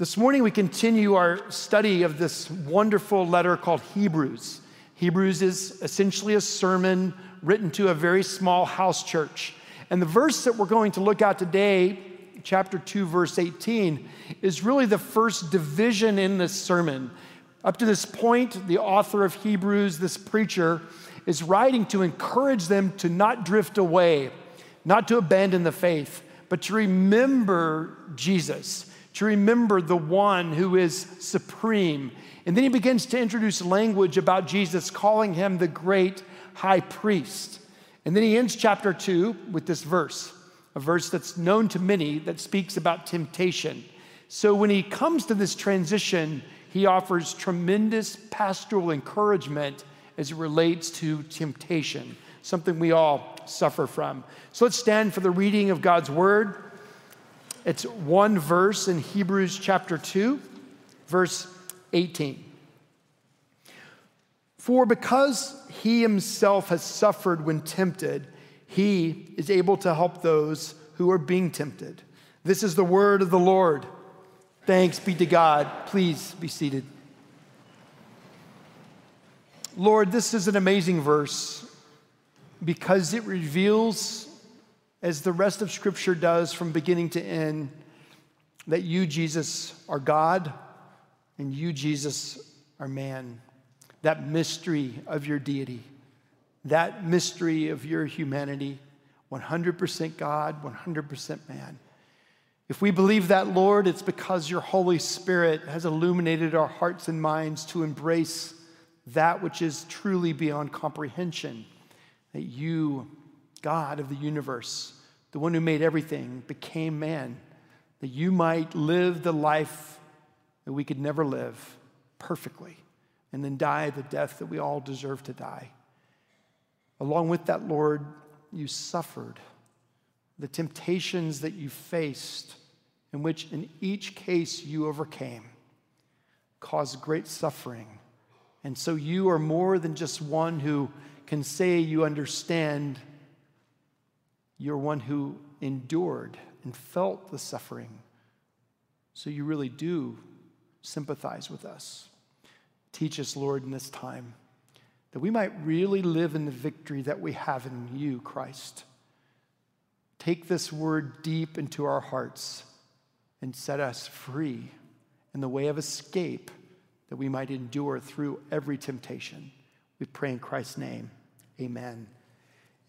This morning, we continue our study of this wonderful letter called Hebrews. Hebrews is essentially a sermon written to a very small house church. And the verse that we're going to look at today, chapter 2, verse 18, is really the first division in this sermon. Up to this point, the author of Hebrews, this preacher, is writing to encourage them to not drift away, not to abandon the faith, but to remember Jesus, to remember the one who is supreme. And then he begins to introduce language about Jesus, calling him the great high priest. And then he ends chapter two with this verse, a verse that's known to many that speaks about temptation. So when he comes to this transition, he offers tremendous pastoral encouragement as it relates to temptation, something we all suffer from. So let's stand for the reading of God's word. It's one verse in Hebrews chapter 2, verse 18. For because he himself has suffered when tempted, he is able to help those who are being tempted. This is the word of the Lord. Thanks be to God. Please be seated. Lord, this is an amazing verse because it reveals, as the rest of Scripture does from beginning to end, that you, Jesus, are God and you, Jesus, are man that mystery of your deity, that mystery of your humanity 100% God, 100% man. If we believe that, Lord, it's because your Holy Spirit has illuminated our hearts and minds to embrace that which is truly beyond comprehension. That you, God of the universe, the one who made everything, became man, that you might live the life that we could never live perfectly and then die the death that we all deserve to die. Along with that, Lord, you suffered the temptations that you faced, in which in each case you overcame, caused great suffering. And so you are more than just one who can say you understand. You're one who endured and felt the suffering. So you really do sympathize with us. Teach us, Lord, in this time that we might really live in the victory that we have in you, Christ. Take this word deep into our hearts and set us free in the way of escape that we might endure through every temptation. We pray in Christ's name. Amen.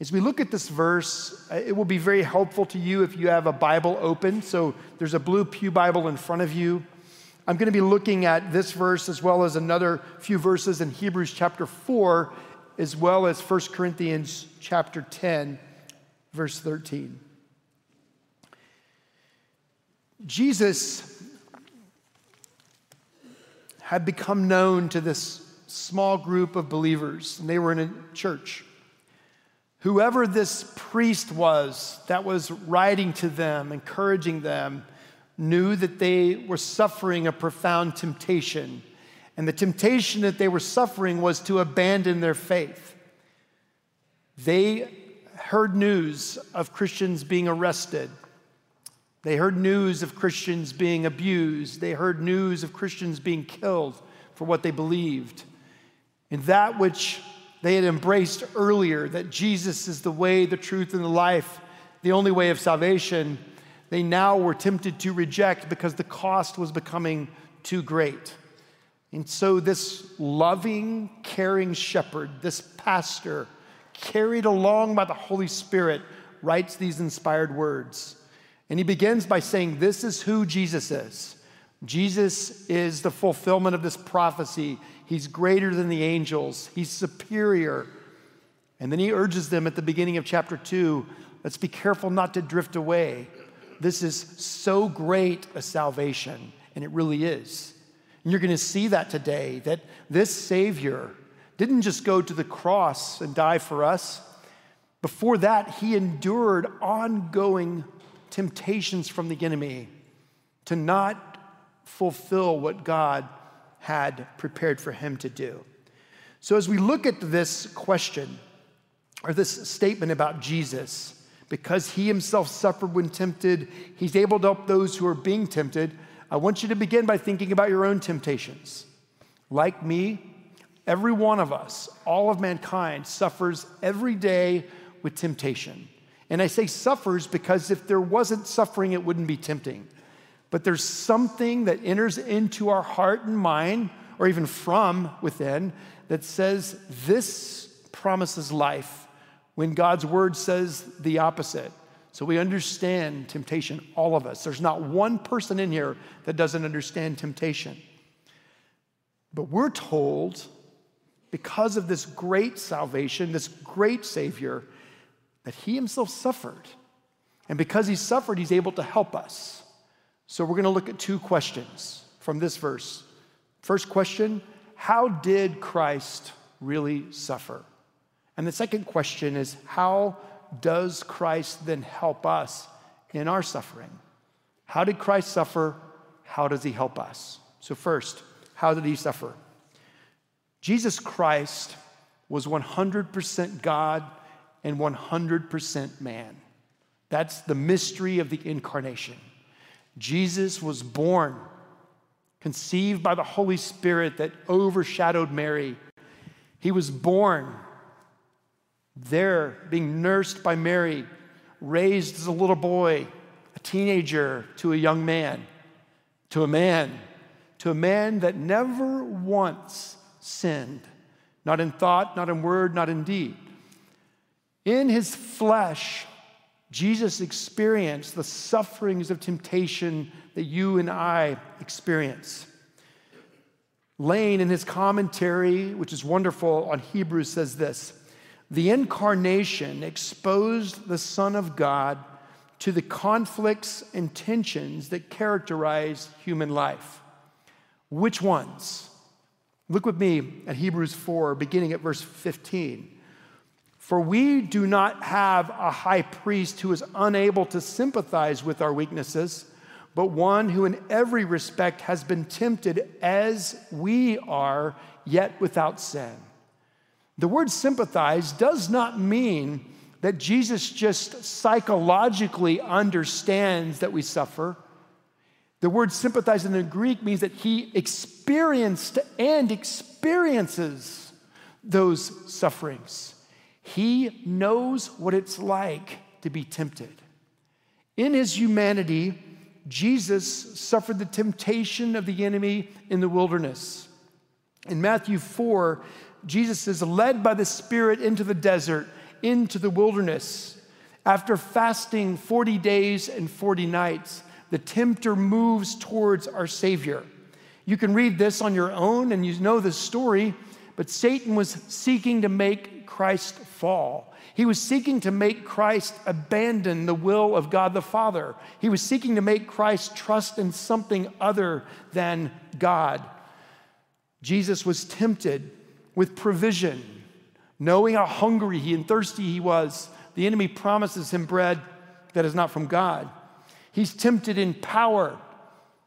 As we look at this verse, uh, it will be very helpful to you if you have a Bible open. So there's a blue Pew Bible in front of you. I'm going to be looking at this verse as well as another few verses in Hebrews chapter 4, as well as 1 Corinthians chapter 10, verse 13. Jesus had become known to this small group of believers, and they were in a church. Whoever this priest was that was writing to them, encouraging them, knew that they were suffering a profound temptation. And the temptation that they were suffering was to abandon their faith. They heard news of Christians being arrested. They heard news of Christians being abused. They heard news of Christians being killed for what they believed. And that which they had embraced earlier, that Jesus is the way, the truth, and the life, the only way of salvation, they now were tempted to reject because the cost was becoming too great. And so, this loving, caring shepherd, this pastor, carried along by the Holy Spirit, writes these inspired words. And he begins by saying, This is who Jesus is. Jesus is the fulfillment of this prophecy. He's greater than the angels, he's superior. And then he urges them at the beginning of chapter two let's be careful not to drift away. This is so great a salvation, and it really is. And you're going to see that today that this Savior didn't just go to the cross and die for us. Before that, he endured ongoing temptations from the enemy to not fulfill what God had prepared for him to do. So, as we look at this question or this statement about Jesus, because he himself suffered when tempted, he's able to help those who are being tempted. I want you to begin by thinking about your own temptations. Like me, every one of us, all of mankind, suffers every day with temptation. And I say suffers because if there wasn't suffering, it wouldn't be tempting. But there's something that enters into our heart and mind, or even from within, that says this promises life when God's word says the opposite. So we understand temptation, all of us. There's not one person in here that doesn't understand temptation. But we're told, because of this great salvation, this great Savior, that He Himself suffered. And because He suffered, He's able to help us. So we're going to look at two questions from this verse. First question How did Christ really suffer? And the second question is How does Christ then help us in our suffering? How did Christ suffer? How does he help us? So, first, how did he suffer? Jesus Christ was 100% God and 100% man. That's the mystery of the incarnation. Jesus was born, conceived by the Holy Spirit that overshadowed Mary. He was born there, being nursed by Mary, raised as a little boy, a teenager, to a young man, to a man, to a man that never once sinned, not in thought, not in word, not in deed. In his flesh, Jesus experienced the sufferings of temptation that you and I experience. Lane, in his commentary, which is wonderful on Hebrews, says this the incarnation exposed the Son of God to the conflicts and tensions that characterize human life. Which ones? Look with me at Hebrews 4, beginning at verse 15. For we do not have a high priest who is unable to sympathize with our weaknesses, but one who in every respect has been tempted as we are, yet without sin. The word sympathize does not mean that Jesus just psychologically understands that we suffer. The word sympathize in the Greek means that he experienced and experiences those sufferings. He knows what it's like to be tempted. In his humanity, Jesus suffered the temptation of the enemy in the wilderness. In Matthew 4, Jesus is led by the Spirit into the desert, into the wilderness. After fasting 40 days and 40 nights, the tempter moves towards our Savior. You can read this on your own and you know the story, but Satan was seeking to make Christ fall. He was seeking to make Christ abandon the will of God the Father. He was seeking to make Christ trust in something other than God. Jesus was tempted with provision. Knowing how hungry he and thirsty he was, the enemy promises him bread that is not from God. He's tempted in power,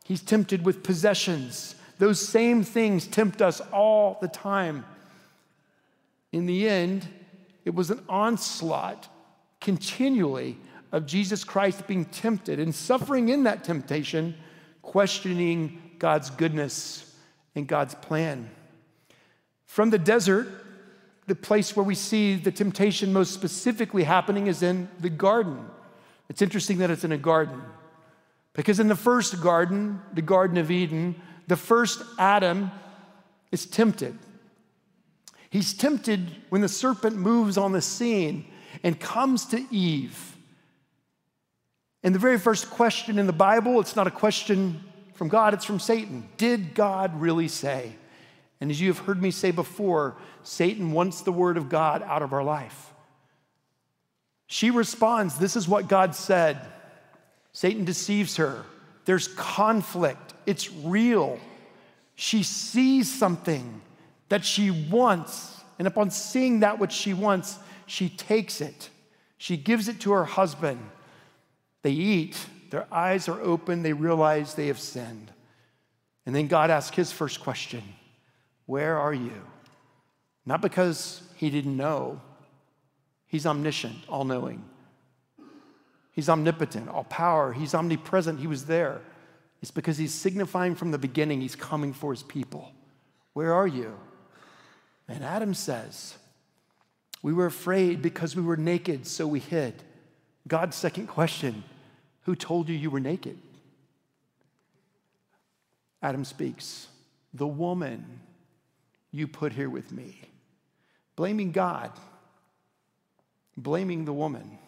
he's tempted with possessions. Those same things tempt us all the time. In the end, it was an onslaught continually of Jesus Christ being tempted and suffering in that temptation, questioning God's goodness and God's plan. From the desert, the place where we see the temptation most specifically happening is in the garden. It's interesting that it's in a garden. Because in the first garden, the Garden of Eden, the first Adam is tempted. He's tempted when the serpent moves on the scene and comes to Eve. And the very first question in the Bible, it's not a question from God, it's from Satan. Did God really say? And as you have heard me say before, Satan wants the word of God out of our life. She responds, This is what God said. Satan deceives her. There's conflict, it's real. She sees something that she wants, and upon seeing that which she wants, she takes it. She gives it to her husband. They eat, their eyes are open, they realize they have sinned. And then God asks his first question where are you? Not because he didn't know, he's omniscient, all knowing. He's omnipotent, all power. He's omnipresent. He was there. It's because he's signifying from the beginning he's coming for his people. Where are you? And Adam says, We were afraid because we were naked, so we hid. God's second question Who told you you were naked? Adam speaks, The woman you put here with me. Blaming God, blaming the woman,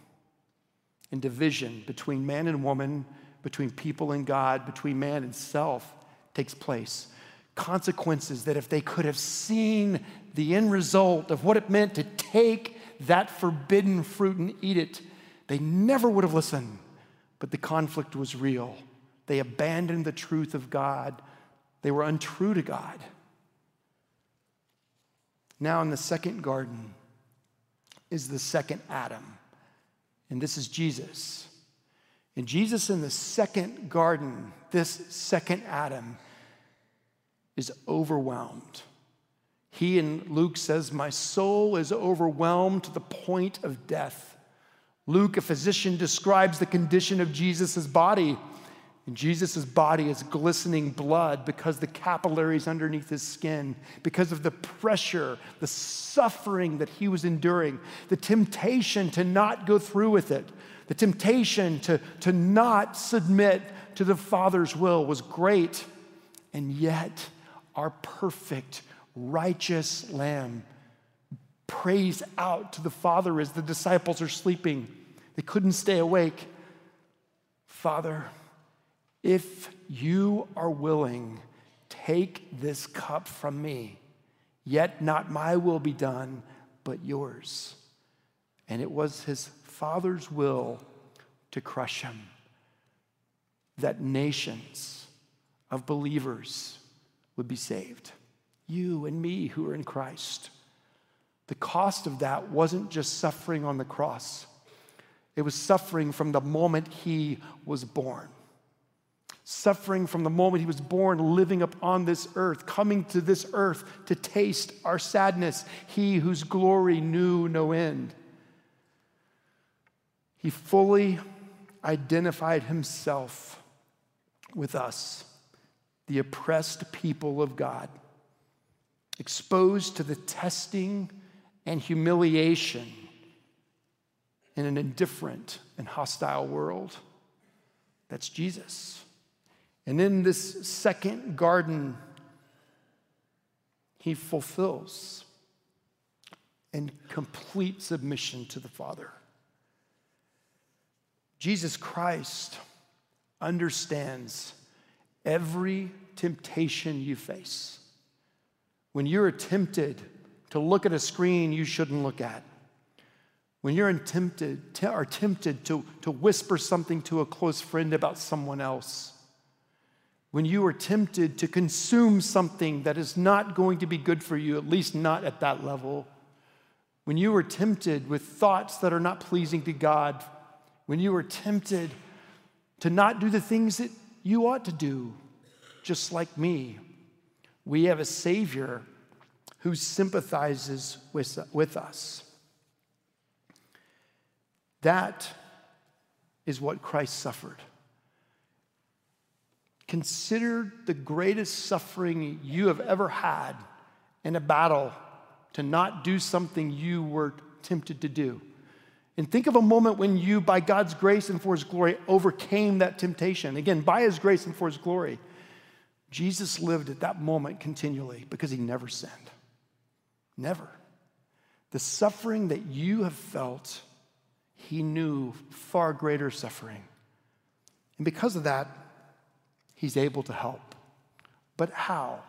and division between man and woman, between people and God, between man and self takes place. Consequences that if they could have seen the end result of what it meant to take that forbidden fruit and eat it, they never would have listened. But the conflict was real. They abandoned the truth of God, they were untrue to God. Now, in the second garden is the second Adam, and this is Jesus. And Jesus in the second garden, this second Adam, is overwhelmed. He in Luke says, My soul is overwhelmed to the point of death. Luke, a physician, describes the condition of Jesus' body and Jesus' body is glistening blood because the capillaries underneath his skin, because of the pressure, the suffering that he was enduring, the temptation to not go through with it, the temptation to, to not submit to the Father's will was great. And yet, our perfect, righteous Lamb prays out to the Father as the disciples are sleeping. They couldn't stay awake. Father, if you are willing, take this cup from me, yet not my will be done, but yours. And it was his father's will to crush him, that nations of believers would be saved. You and me who are in Christ. The cost of that wasn't just suffering on the cross, it was suffering from the moment he was born suffering from the moment he was born, living upon this earth, coming to this earth to taste our sadness, he whose glory knew no end. He fully identified himself with us, the oppressed people of God, exposed to the testing and humiliation in an indifferent and hostile world. That's Jesus. And in this second garden, he fulfills in complete submission to the Father. Jesus Christ understands every temptation you face. When you're tempted to look at a screen you shouldn't look at, when you're tempted, are tempted to, to whisper something to a close friend about someone else, when you are tempted to consume something that is not going to be good for you, at least not at that level, when you are tempted with thoughts that are not pleasing to God, when you are tempted to not do the things that you ought to do, just like me, we have a Savior who sympathizes with, with us. That is what Christ suffered. Consider the greatest suffering you have ever had in a battle to not do something you were tempted to do. And think of a moment when you, by God's grace and for His glory, overcame that temptation. Again, by His grace and for His glory. Jesus lived at that moment continually because He never sinned. Never. The suffering that you have felt, He knew far greater suffering. And because of that, He's able to help. But how?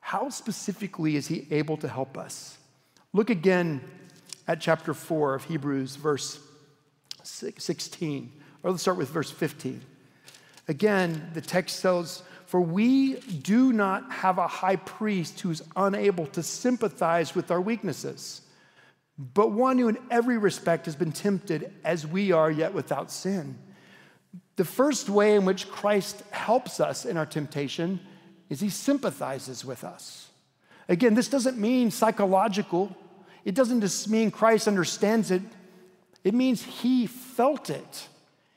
How specifically is He able to help us? Look again at chapter 4 of Hebrews, verse 16. Or let's start with verse 15. Again, the text says, For we do not have a high priest who's unable to sympathize with our weaknesses, but one who in every respect has been tempted as we are, yet without sin. The first way in which Christ helps us in our temptation is he sympathizes with us. Again, this doesn't mean psychological, it doesn't just mean Christ understands it, it means he felt it.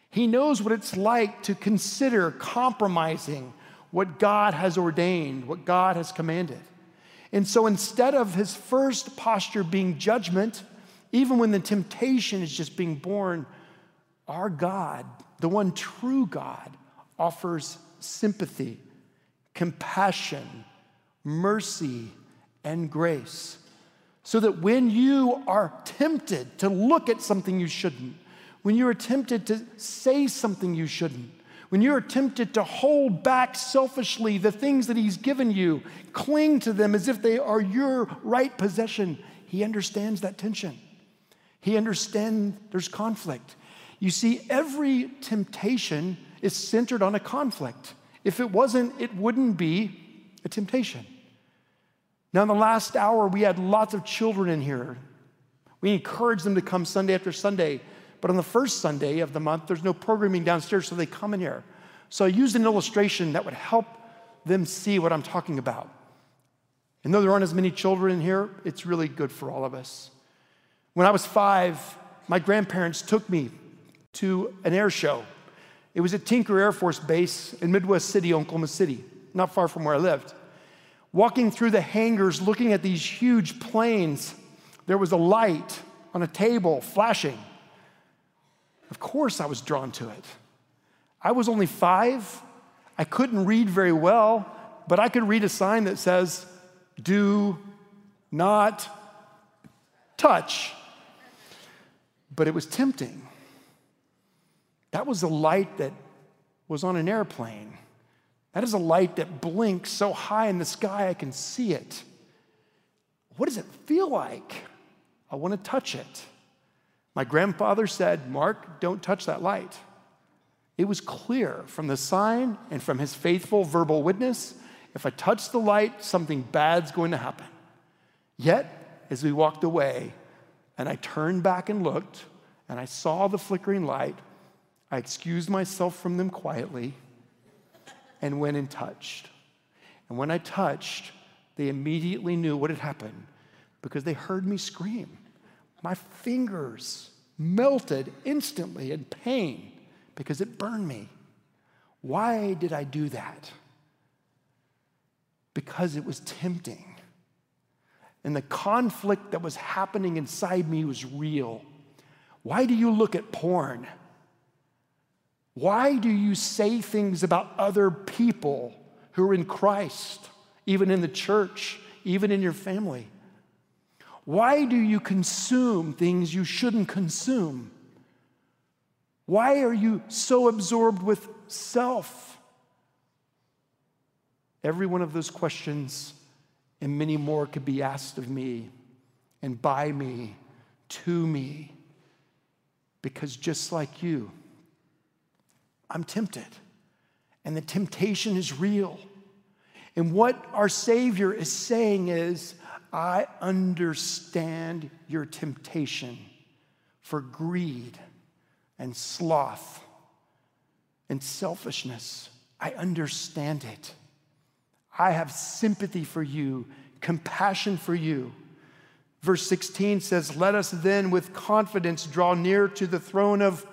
He knows what it's like to consider compromising what God has ordained, what God has commanded. And so instead of his first posture being judgment, even when the temptation is just being born, our God, the one true God, offers sympathy, compassion, mercy, and grace. So that when you are tempted to look at something you shouldn't, when you are tempted to say something you shouldn't, when you're tempted to hold back selfishly the things that He's given you, cling to them as if they are your right possession, He understands that tension. He understands there's conflict. You see, every temptation is centered on a conflict. If it wasn't, it wouldn't be a temptation. Now, in the last hour, we had lots of children in here. We encouraged them to come Sunday after Sunday. But on the first Sunday of the month, there's no programming downstairs, so they come in here. So I used an illustration that would help them see what I'm talking about. And though there aren't as many children in here, it's really good for all of us. When I was five, my grandparents took me to an air show. It was at Tinker Air Force Base in Midwest City, Oklahoma City, not far from where I lived. Walking through the hangars, looking at these huge planes, there was a light on a table flashing. Of course, I was drawn to it. I was only five. I couldn't read very well, but I could read a sign that says, Do not touch. But it was tempting. That was the light that was on an airplane. That is a light that blinks so high in the sky I can see it. What does it feel like? I want to touch it. My grandfather said, Mark, don't touch that light. It was clear from the sign and from his faithful verbal witness if I touch the light, something bad's going to happen. Yet, as we walked away and I turned back and looked and I saw the flickering light, I excused myself from them quietly and went and touched. And when I touched, they immediately knew what had happened because they heard me scream. My fingers melted instantly in pain because it burned me. Why did I do that? Because it was tempting. And the conflict that was happening inside me was real. Why do you look at porn? Why do you say things about other people who are in Christ, even in the church, even in your family? Why do you consume things you shouldn't consume? Why are you so absorbed with self? Every one of those questions and many more could be asked of me and by me, to me, because just like you, I'm tempted. And the temptation is real. And what our Savior is saying is, I understand your temptation for greed and sloth and selfishness. I understand it. I have sympathy for you, compassion for you. Verse 16 says, Let us then with confidence draw near to the throne of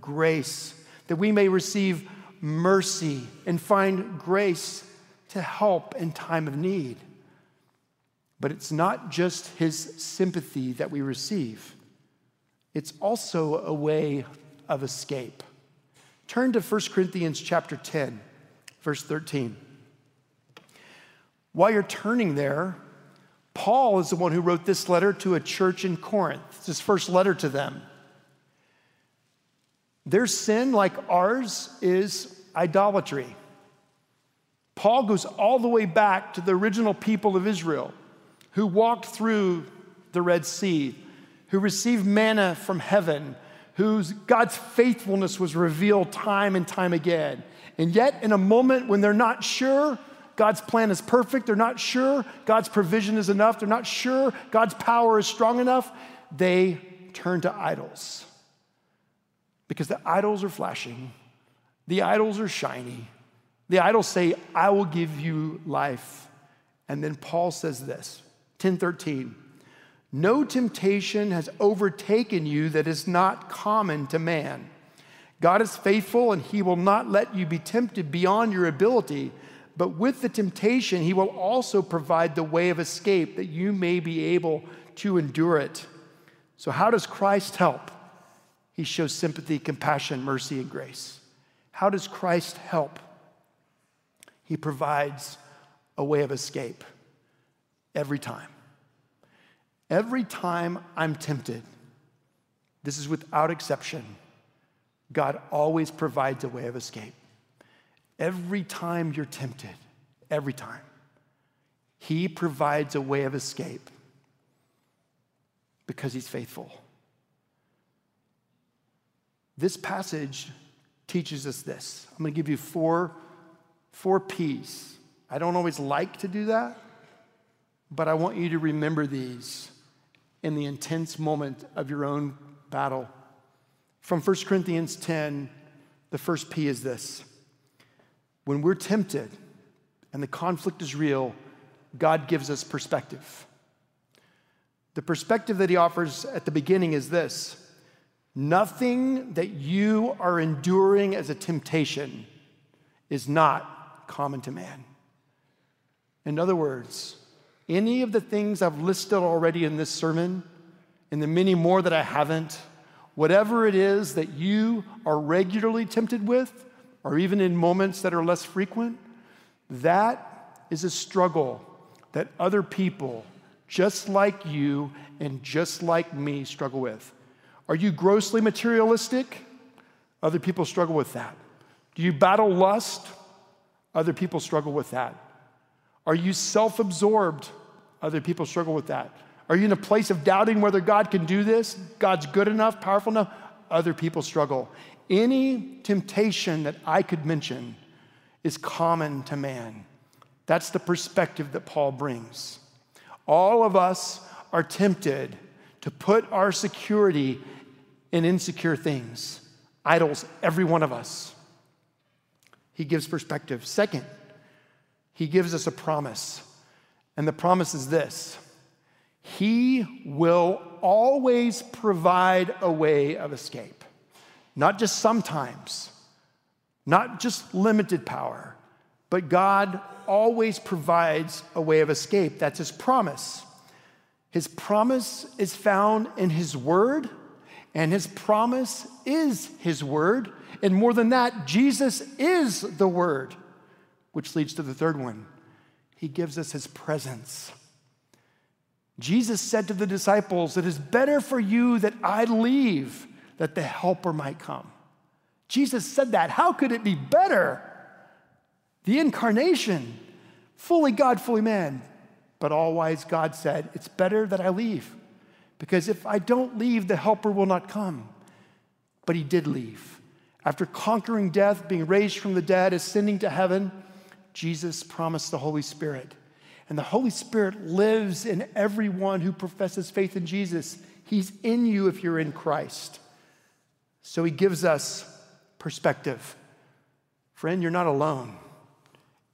grace that we may receive mercy and find grace to help in time of need. But it's not just his sympathy that we receive, it's also a way of escape. Turn to 1 Corinthians chapter 10, verse 13. While you're turning there, Paul is the one who wrote this letter to a church in Corinth. It's his first letter to them. Their sin, like ours, is idolatry. Paul goes all the way back to the original people of Israel who walked through the Red Sea, who received manna from heaven, whose God's faithfulness was revealed time and time again. And yet, in a moment when they're not sure God's plan is perfect, they're not sure God's provision is enough, they're not sure God's power is strong enough, they turn to idols because the idols are flashing, the idols are shiny. The idols say, I will give you life. And then Paul says this 1013. No temptation has overtaken you that is not common to man. God is faithful and he will not let you be tempted beyond your ability, but with the temptation, he will also provide the way of escape that you may be able to endure it. So, how does Christ help? He shows sympathy, compassion, mercy, and grace. How does Christ help? He provides a way of escape every time. Every time I'm tempted, this is without exception, God always provides a way of escape. Every time you're tempted, every time, He provides a way of escape because He's faithful. This passage teaches us this. I'm going to give you four, four P's. I don't always like to do that, but I want you to remember these in the intense moment of your own battle. From 1 Corinthians 10, the first P is this when we're tempted and the conflict is real, God gives us perspective. The perspective that he offers at the beginning is this nothing that you are enduring as a temptation is not common to man. In other words, any of the things I've listed already in this sermon, and the many more that I haven't, whatever it is that you are regularly tempted with, or even in moments that are less frequent, that is a struggle that other people, just like you and just like me, struggle with. Are you grossly materialistic? Other people struggle with that. Do you battle lust? Other people struggle with that. Are you self absorbed? Other people struggle with that. Are you in a place of doubting whether God can do this? God's good enough, powerful enough? Other people struggle. Any temptation that I could mention is common to man. That's the perspective that Paul brings. All of us are tempted to put our security in insecure things, idols, every one of us. He gives perspective. Second, he gives us a promise. And the promise is this He will always provide a way of escape, not just sometimes, not just limited power, but God always provides a way of escape. That's His promise. His promise is found in His Word, and His promise is His Word. And more than that, Jesus is the Word, which leads to the third one he gives us his presence. Jesus said to the disciples, It is better for you that I leave, that the helper might come. Jesus said that. How could it be better? The incarnation, fully God, fully man. But all wise God said, It's better that I leave, because if I don't leave, the helper will not come. But he did leave. After conquering death, being raised from the dead, ascending to heaven, Jesus promised the Holy Spirit. And the Holy Spirit lives in everyone who professes faith in Jesus. He's in you if you're in Christ. So he gives us perspective. Friend, you're not alone.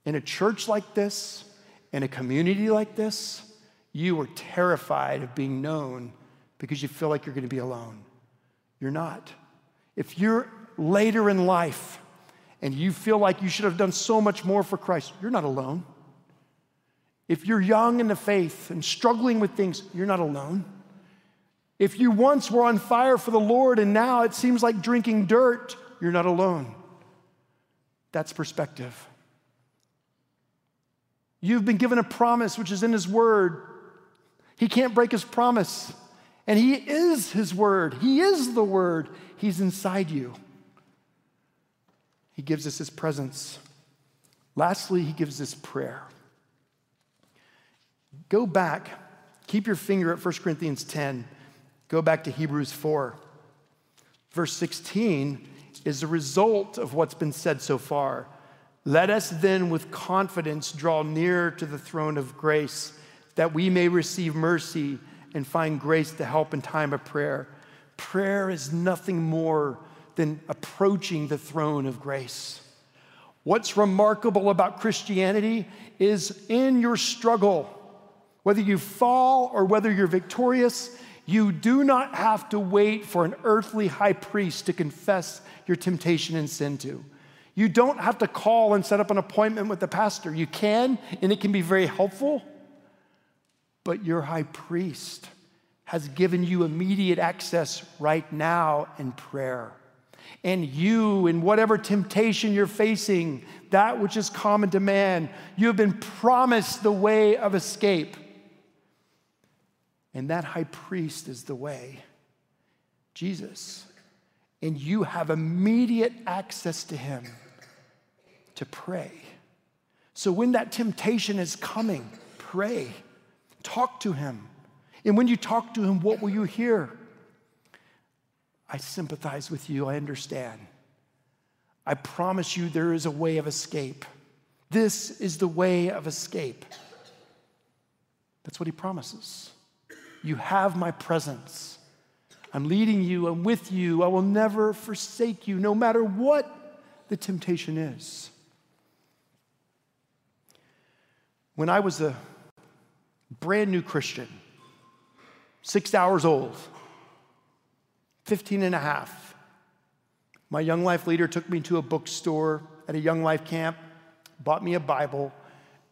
In a church like this, in a community like this, you are terrified of being known because you feel like you're going to be alone. You're not. If you're later in life, and you feel like you should have done so much more for Christ, you're not alone. If you're young in the faith and struggling with things, you're not alone. If you once were on fire for the Lord and now it seems like drinking dirt, you're not alone. That's perspective. You've been given a promise which is in His Word. He can't break His promise. And He is His Word, He is the Word, He's inside you. He gives us his presence. Lastly, he gives us prayer. Go back, keep your finger at 1 Corinthians 10, go back to Hebrews 4. Verse 16 is the result of what's been said so far. Let us then with confidence draw near to the throne of grace that we may receive mercy and find grace to help in time of prayer. Prayer is nothing more than approaching the throne of grace. What's remarkable about Christianity is in your struggle, whether you fall or whether you're victorious, You do not have to wait for an earthly high priest to confess your temptation and sin to. You don't have to call and set up an appointment with the pastor. You can, and it can be very helpful, but your high priest has given you immediate access right now in prayer. And you, in whatever temptation you're facing, that which is common to man, you have been promised the way of escape. And that high priest is the way, Jesus. And you have immediate access to him to pray. So when that temptation is coming, pray, talk to him. And when you talk to him, what will you hear? I sympathize with you, I understand. I promise you there is a way of escape. This is the way of escape. That's what he promises. You have my presence. I'm leading you, I'm with you, I will never forsake you, no matter what the temptation is. When I was a brand new Christian, six hours old, 15 and a half, my young life leader took me to a bookstore at a young life camp, bought me a Bible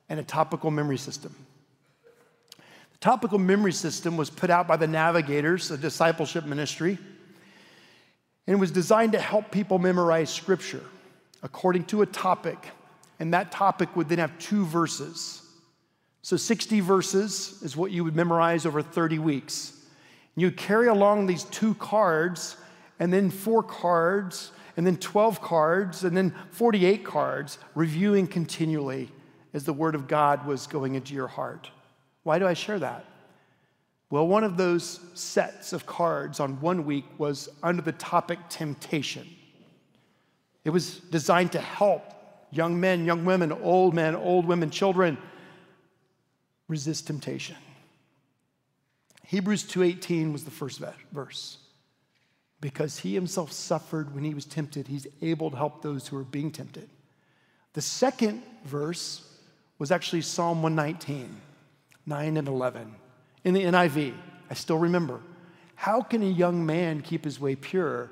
and a topical memory system. The topical memory system was put out by the Navigators, a discipleship ministry, and it was designed to help people memorize scripture according to a topic. And that topic would then have two verses. So 60 verses is what you would memorize over 30 weeks. You carry along these two cards, and then four cards, and then 12 cards, and then 48 cards, reviewing continually as the Word of God was going into your heart. Why do I share that? Well, one of those sets of cards on one week was under the topic temptation. It was designed to help young men, young women, old men, old women, children resist temptation. Hebrews 2:18 was the first verse. Because he himself suffered when he was tempted, he's able to help those who are being tempted. The second verse was actually Psalm 119. 9 and 11. In the NIV, I still remember. How can a young man keep his way pure?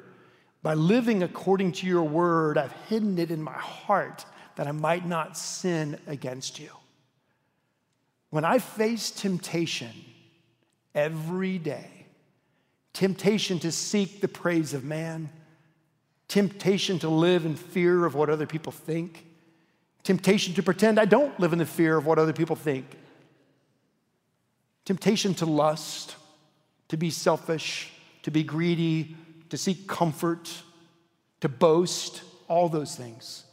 By living according to your word, I've hidden it in my heart that I might not sin against you. When I face temptation every day, temptation to seek the praise of man, temptation to live in fear of what other people think, temptation to pretend I don't live in the fear of what other people think, Temptation to lust, to be selfish, to be greedy, to seek comfort, to boast, all those things.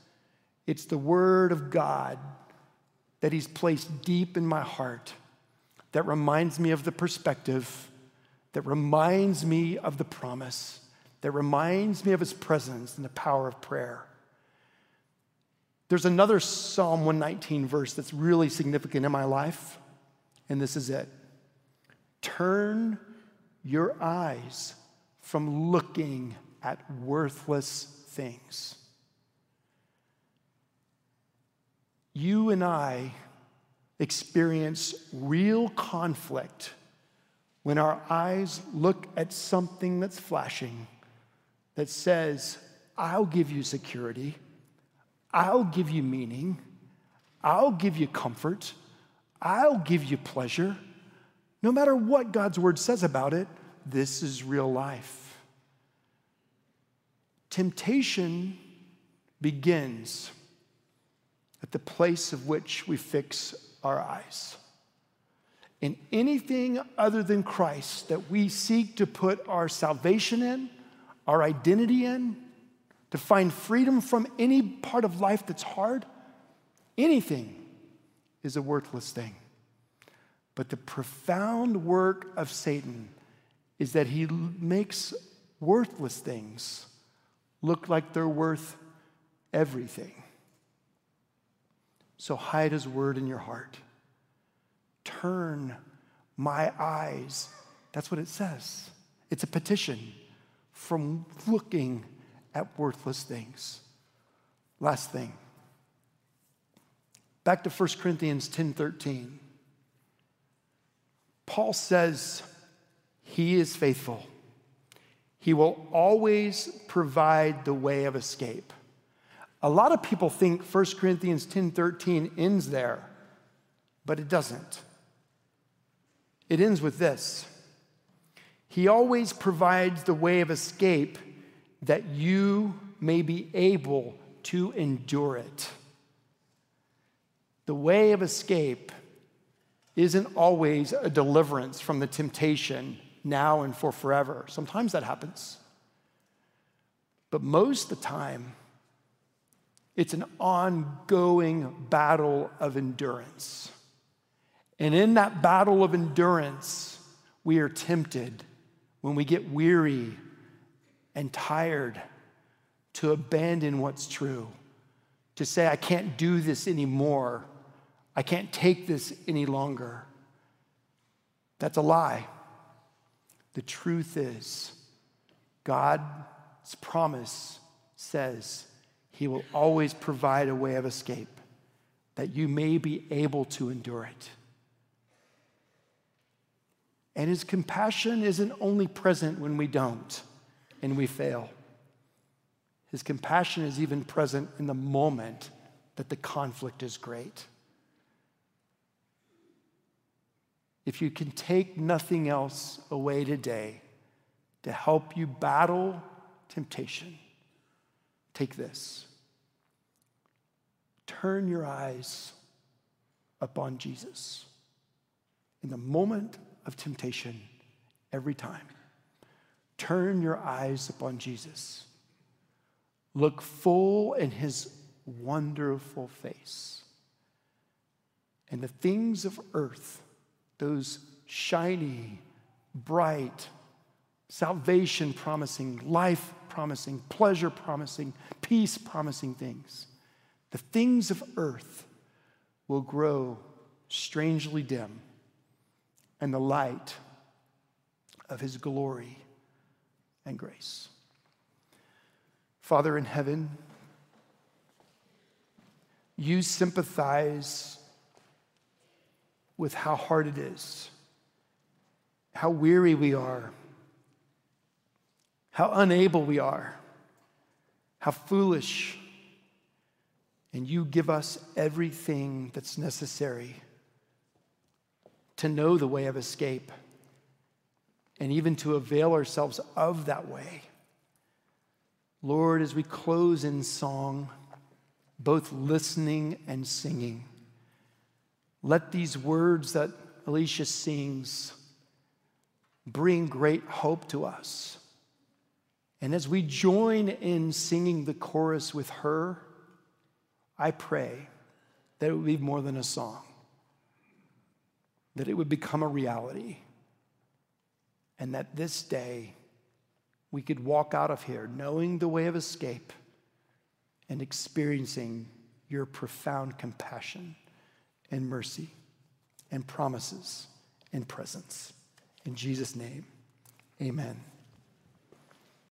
It's the Word of God that He's placed deep in my heart that reminds me of the perspective, that reminds me of the promise, that reminds me of His presence and the power of prayer. There's another Psalm 119 verse that's really significant in my life, and this is it. Turn your eyes from looking at worthless things. You and I experience real conflict when our eyes look at something that's flashing that says, I'll give you security, I'll give you meaning, I'll give you comfort, I'll give you pleasure. No matter what God's word says about it, this is real life. Temptation begins at the place of which we fix our eyes. In anything other than Christ that we seek to put our salvation in, our identity in, to find freedom from any part of life that's hard, anything is a worthless thing. But the profound work of Satan is that he makes worthless things look like they're worth everything. So hide his word in your heart. Turn my eyes. That's what it says. It's a petition from looking at worthless things. Last thing. Back to 1 Corinthians 10 13. Paul says He is faithful. He will always provide the way of escape. A lot of people think 1 Corinthians 10:13 ends there, but it doesn't. It ends with this. He always provides the way of escape that you may be able to endure it. The way of escape isn't always a deliverance from the temptation now and for forever. Sometimes that happens. But most of the time, it's an ongoing battle of endurance. And in that battle of endurance, we are tempted when we get weary and tired to abandon what's true, to say, I can't do this anymore. I can't take this any longer. That's a lie. The truth is, God's promise says He will always provide a way of escape that you may be able to endure it. And His compassion isn't only present when we don't and we fail. His compassion is even present in the moment that the conflict is great. If you can take nothing else away today to help you battle temptation, take this. Turn your eyes upon Jesus. In the moment of temptation, every time, turn your eyes upon Jesus. Look full in his wonderful face. And the things of earth those shiny, bright, salvation promising, life promising, pleasure promising, peace promising things. The things of earth will grow strangely dim, and the light of his glory and grace. Father in heaven, you sympathize with how hard it is, how weary we are, how unable we are, how foolish. And you give us everything that's necessary to know the way of escape and even to avail ourselves of that way. Lord, as we close in song, both listening and singing, let these words that Alicia sings bring great hope to us. And as we join in singing the chorus with her, I pray that it would be more than a song, that it would become a reality, and that this day we could walk out of here knowing the way of escape and experiencing your profound compassion and mercy and promises and presence. In Jesus' name, amen.